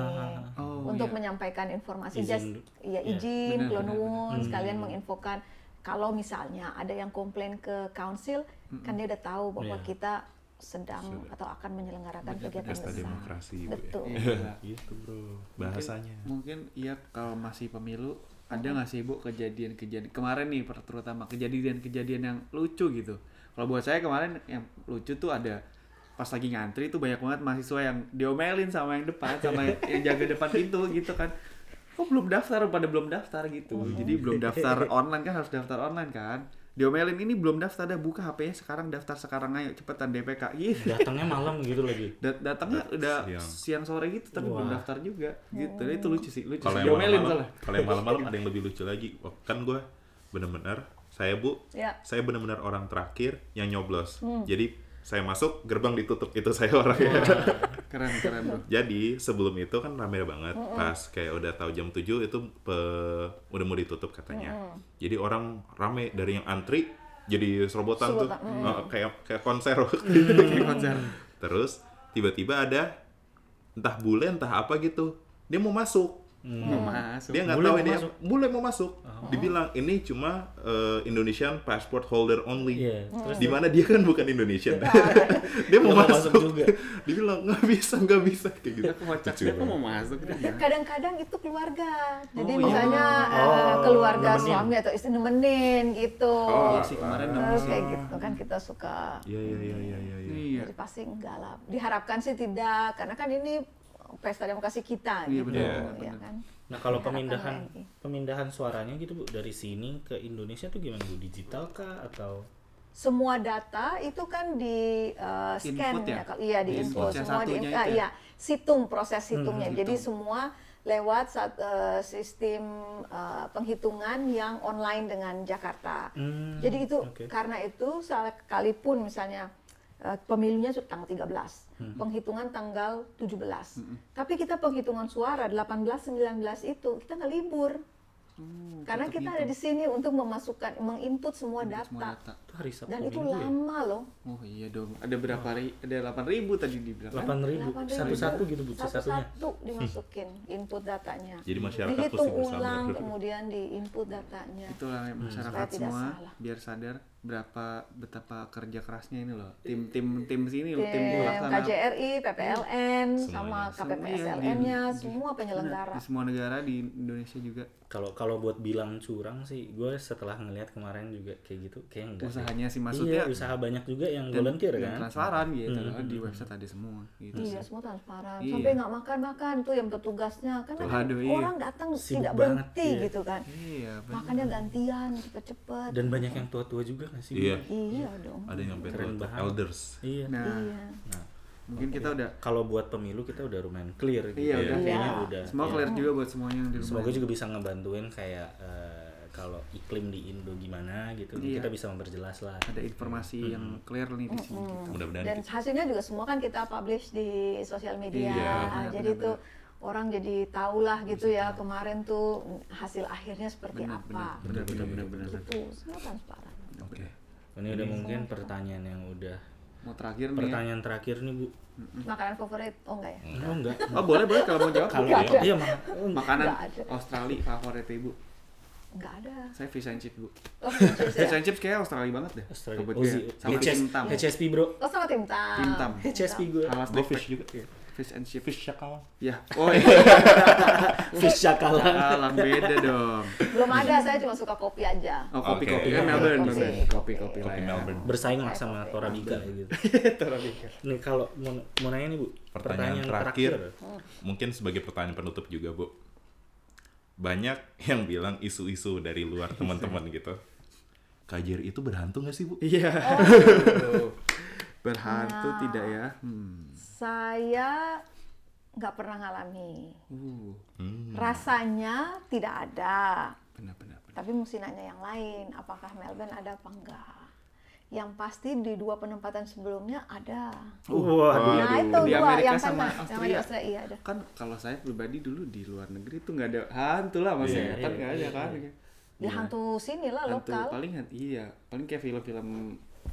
Oh, untuk iya. menyampaikan informasi Izin just ya iya, izin benar, nuwun, sekalian menginfokan kalau misalnya ada yang komplain ke council kan dia udah tahu bahwa Iya. kita sedang atau akan menyelenggarakan kegiatan Pesta besar. demokrasi, Bu, ya. Betul. Iya. Gitu, Bro. Bahasanya. Mungkin iya kalau masih pemilu ada nggak sih Bu kejadian-kejadian kemarin nih terutama kejadian-kejadian yang lucu gitu. Kalau buat saya kemarin yang lucu tuh ada pas lagi ngantri tuh banyak banget mahasiswa yang diomelin sama yang depan sama yang, yang jaga depan pintu gitu kan. Kok belum daftar pada belum daftar gitu. Jadi belum daftar online kan harus daftar online kan. Diomelin ini belum daftar dah buka HP-nya sekarang daftar sekarang ayo cepetan DPK gitu. Datangnya malam gitu lagi. Dat- datangnya udah siang. siang sore gitu tapi belum Wah. daftar juga gitu itu lucu sih lucu sih yang diomelin soalnya kalau yang malam-malam [laughs] ada yang lebih lucu lagi. Wah, Kan gue bener-bener saya bu, Ya. saya bener-bener orang terakhir yang nyoblos. Hmm. Jadi saya masuk gerbang ditutup itu saya [laughs] orangnya. keren keren bro Jadi sebelum itu kan rame banget pas kayak udah tahu jam 7 itu pe- udah mau ditutup katanya. Jadi orang rame dari yang antri jadi serobotan tuh Eh, kayak kayak konser itu. [laughs] kayak konser Terus tiba-tiba ada entah bule entah apa gitu. Dia mau masuk. Mau masuk Dia nggak tahu mau ini masuk? bule mau masuk. Dibilang ini cuma eh, Indonesian passport holder only. Iya, terus Di mana dia kan bukan Indonesian. dia [laughs] mau masuk. masuk juga. [laughs] Dibilang nggak bisa nggak bisa kayak gitu. dia kocak dia mau masuk? Kadang-kadang itu keluarga. Jadi Oh, iya. misalnya eh, Oh, keluarga nemenin. suami atau istri nemenin gitu. Oh, Iya sih kemarin Terus nemu sih. kayak gitu kan kita suka Iya iya iya iya iya. iya. iya Jadi pasti enggak lah. Diharapkan sih tidak, karena kan ini pesta demokrasi kita Iya, gitu, benar, ya benar. kan. Nah kalau pemindahan WNI. pemindahan suaranya gitu bu dari sini ke Indonesia tuh gimana bu digital kah atau Semua data itu kan di uh, scan Input ya? kalau iya di Di info input yang semua di satunya ah, ya? iya situng proses hitungnya. Hmm, Jadi hitung. semua lewat sat- uh, sistem uh, penghitungan yang online dengan Jakarta. Hmm, Jadi itu oke. karena itu sekalipun misalnya eh, pemilunya tanggal 13, Hmm. penghitungan tanggal 17. Tapi kita penghitungan suara 18 19 itu kita nggak libur. Hmm, Karena kita gitu. ada di sini untuk memasukkan menginput semua Input data. semua data hari Sabtu Dan itu Minggu ya? lama loh. oh iya dong ada berapa ri ada 8000 tadi dibilang? Delapan ribu 8.000. satu-satu gitu bu satunya. Satu-satu dimasukin input datanya. Jadi masyarakat Dihitung mesti bersabar. ulang kemudian di input datanya. itulah yang masyarakat tidak semua salah. biar sadar berapa betapa kerja kerasnya ini loh tim tim tim sini loh tim Tim pelaksana KJRI, PPLN, Semuanya. sama Semua, KPPSLN-nya, semua penyelenggara. di semua negara di Indonesia juga Kalau kalau buat bilang curang sih, gue setelah ngelihat kemarin juga kayak gitu, kayak enggak. Usahanya sih Iya, maksudnya usaha banyak juga yang dan- volunteer kan. transparan gitu Hmm. kan di website ada semua gitu Iya, sih. semua transparan. Iya. Sampai nggak makan-makan tuh yang petugasnya kan Aduh, iya. orang datang Sibuk tidak banget, berhenti iya. gitu kan. iya benar. Makannya gantian cepet-cepet. Dan banyak yang tua-tua juga nggak sih? Iya. Iya dong. Ada yang sampai tua- elders. Iya. nah Iya. Nah, mungkin kita udah kalau buat pemilu kita udah lumayan clear gitu. Iya, ya. udah. Kayaknya Iya. udah. semua ya. clear juga buat semuanya yang di rumah Semoga juga bisa ngebantuin kayak eh, kalau iklim di Indo gimana gitu. Iya. Kita bisa memperjelas lah. ada informasi yang clear nih di sini gitu. Mudah-mudahan Dan hasilnya juga semua kan kita publish di sosial media. Iya, Ah, benar, jadi benar, tuh orang jadi tahu lah gitu ya kemarin tuh hasil akhirnya seperti Benar, apa. benar benar benar benar benar. Itu semua transparan. Oke. Ini udah mungkin pertanyaan yang udah mau terakhir nih ya. pertanyaan terakhir nih Bu. Makanan favorit? Oh enggak ya? Oh enggak. oh boleh boleh kalau mau jawab Kalau ada. iya mah. makanan. Australia favorit ibu Enggak ada. saya fish and chips bu Oh, ya? fish and chips kayak Australia banget deh Australia. Oh, sama HS, tim tam HSP bro. Oh sama tim tam. Tim tam. HSP gue. Sama Gue fish pack. juga. Iya, fish and chips Fish shakalan. ya oh iya [laughs] Fish Shakalan. Alang beda dong Belum ada, saya cuma suka kopi aja. oh kopi Oke. kopi Iya, kan Melbourne kopi. Melbourne kopi kopi lah Kopi ya Melbourne. Bersaing lah sama Torabika gitu. [laughs] Torabika. Nih kalau mau, mau nanya nih Bu, Pertanyaan, terakhir, mungkin sebagai pertanyaan penutup juga bu. Banyak [laughs] yang bilang isu-isu dari luar teman-teman gitu. KJRI itu berhantu nggak sih bu? iya [laughs] berhantu Nah. tidak ya hmm. Saya nggak pernah ngalami. uh Hmm. Rasanya tidak ada. benar benar benar. Tapi mesti nanya yang lain, apakah Melbourne ada apa enggak? Yang pasti di dua penempatan sebelumnya ada. Waduh. nah aduh. itu Di dua Amerika yang sama pernah, yang di Australia. Australia iya ada. kan kalau saya pribadi dulu di luar negeri tuh nggak ada hantu lah mas Iya, setan iya, nggak ada iya, kan iya. Di hantu sini lah hantu lokal. paling hantu iya paling kayak film-film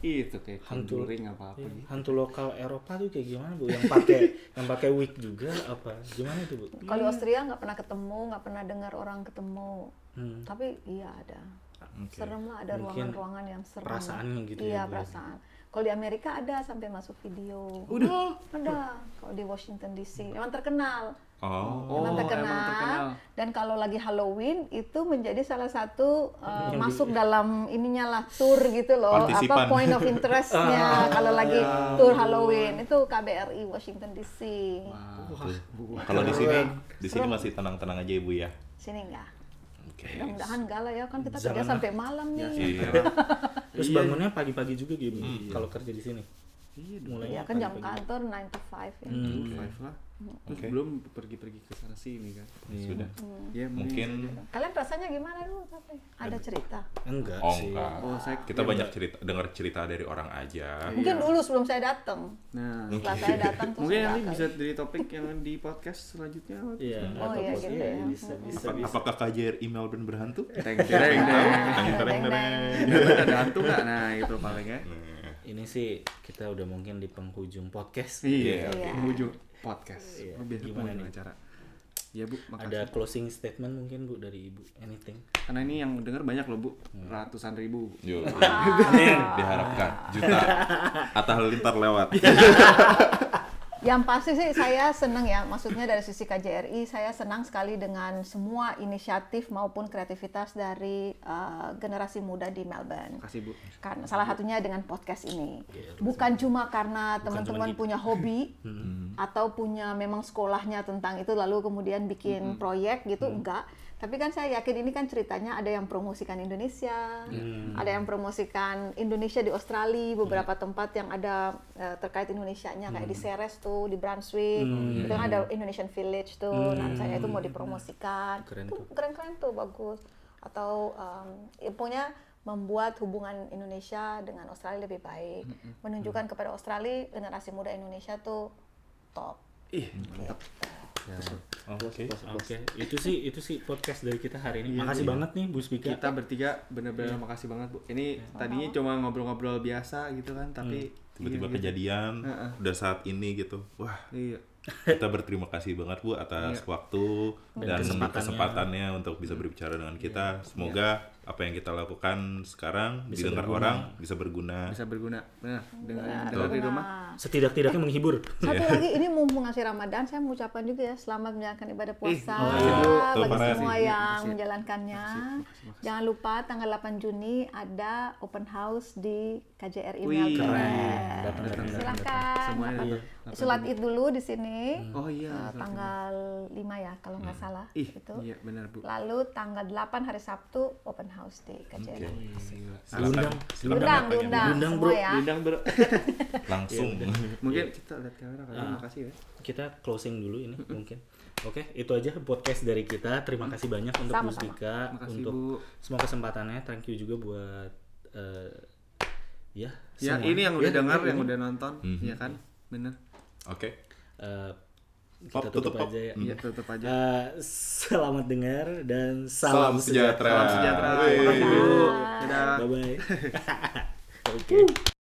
itu kayak Hantu. Conjuring apa apa Iya, gitu Hantu lokal Eropa tuh kayak gimana Bu? Yang pakai [laughs] yang pakai wig juga apa? Gimana itu Bu? Kalau di Austria nggak pernah ketemu, nggak pernah dengar orang ketemu. Hmm. Tapi iya ada. Oke. Serem lah, ada ruangan-ruangan yang serem. perasaannya gitu ya, Iya, ya. perasaan. Kalau di Amerika ada sampai masuk video. udah Ada. Kalau di Washington DC, memang terkenal. Oh. memang Oh, terkenal. emang terkenal. Dan kalau lagi Halloween itu menjadi salah satu uh, masuk dalam ininya lah tour gitu loh. Partisipan. Apa point of interestnya [laughs] kalau lagi tour Halloween itu KBRI Washington DC. Tuh. Kalau di sini, di sini masih tenang-tenang aja ibu ya. Sini enggak? Oke. Mudah-mudahan enggak lah ya kan kita Jangan kerja lah. sampai malam nih. Iya. [laughs] Terus Iya. bangunnya pagi-pagi juga gitu kalau kerja di sini. iya Mulainya Iya kan jam pagi-pagi. kantor 9 to 5 ya. Hmm. five lah terus Oke. belum pergi-pergi ke sana sini kan Sudah. ya Mungkin Kalian rasanya gimana dulu tapi ada cerita? Enggak Oh sih. enggak. Oh, saya- Kita banyak cerita, dengar cerita dari orang aja. Mungkin dulu sebelum saya datang. nah Setelah saya datang terus mungkin enggak nanti bisa dari topik yang di podcast selanjutnya Iya. Oh, iya, gitu Iya, ya. bisa bisa Apa- bisa. apakah KJRI Melbourne berhantu? teng teng teng Tereng, tereng, tereng. Ada hantu nggak nah itu paling ya Nah, Ini sih kita udah mungkin di penghujung podcast. iya Iya. penghujung podcast. Iya. oh, biasa Gimana nih? acara. Ya bu makasih. Ada closing statement mungkin Bu dari Ibu? Anything. karena ini yang denger banyak loh bu. Ratusan ribu. Yuk, [laughs] diharapkan. Juta. Atta Halilintar lewat. [laughs] Yang pasti sih saya senang ya, maksudnya dari sisi KJRI saya senang sekali dengan semua inisiatif maupun kreativitas dari uh, generasi muda di Melbourne. kasih bu. Karena salah satunya dengan podcast ini. Bukan cuma karena teman-teman punya hobi [laughs] atau punya memang sekolahnya tentang itu lalu kemudian bikin proyek gitu, enggak. Tapi kan saya yakin ini kan ceritanya ada yang promosikan Indonesia, ada yang promosikan Indonesia di Australia, beberapa tempat yang ada eh, terkait Indonesianya kayak di Ceres tuh, di Brunswick, itu kan ada Indonesian Village tuh. Nah, saya itu mau dipromosikan. Keren Tuh, keren-keren tuh bagus. Atau em, ya, pokoknya membuat hubungan Indonesia dengan Australia lebih baik, menunjukkan kepada Australia generasi muda Indonesia tuh top. ih mantap Oke. Oke, itu sih itu sih podcast dari kita hari ini. Iya, Makasih iya. banget nih Bu Spika. kita bertiga bener-bener makasih banget bu ini tadinya cuma ngobrol-ngobrol biasa gitu kan tapi Tiba-tiba iya, gitu. kejadian, Heeh. udah saat ini gitu. Wah, iya kita berterima kasih banget Bu atas waktu dan, kesempatannya. kesempatannya untuk bisa berbicara dengan kita. Semoga apa yang kita lakukan sekarang Bisa didengar berguna. orang bisa berguna. bisa berguna benar dengan Nah, dengar di rumah nah, Setidak-tidaknya menghibur. Satu lagi ini mumpung ngasih Ramadan, saya mau ucapkan juga ya selamat menjalankan ibadah puasa oh iya, Bu. Tuh, bagi makasih. semua Makasih. yang menjalankannya. Jangan lupa tanggal 8 Juni ada open house di KJRI Wih, Melbourne. keren. Datang, datang, datang, Silakan. semuanya Iya. Sholat Id dulu di sini. oh iya eh, tanggal 5 ya kalau nggak salah ih itu. iya benar bu Lalu tanggal 8 hari Sabtu open house di KJRI. Silakan, Diundang. Diundang, ya, Bu. diundang, Diundang, bro. ya. Diundang bro [laughs] Langsung. mungkin kita lihat kamera kali Ah. makasih ya Kita closing dulu ini mungkin. Oke, itu aja podcast dari kita. Terima kasih banyak untuk Bu Sama-sama. Spika makasih untuk bu semua kesempatannya. Thank you juga buat eh, ya ya semua. ini yang udah Ya, dengar ini. yang udah nonton Mhm. ya kan bener Oke. Eh, Pop, kita tutup, tutup, Pop. aja ya. Iya tutup aja Eh, selamat dengar dan Salam salam, sejahtera. salam sejahtera Wih. makasih bu dadah Bye [laughs] bye. Oke.